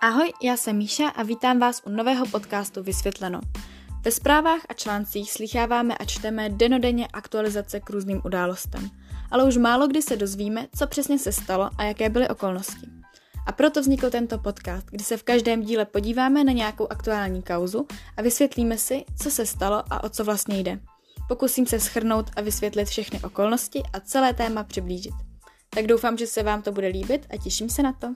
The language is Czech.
Ahoj, já jsem Míša a vítám vás u nového podcastu Vysvětleno. Ve zprávách a článcích slycháváme a čteme denodenně aktualizace k různým událostem, ale už málo kdy se dozvíme, co přesně se stalo a jaké byly okolnosti. A proto vznikl tento podcast, kdy se v každém díle podíváme na nějakou aktuální kauzu a vysvětlíme si, co se stalo a o co vlastně jde. Pokusím se schrnout a vysvětlit všechny okolnosti a celé téma přiblížit. Tak doufám, že se vám to bude líbit a těším se na to.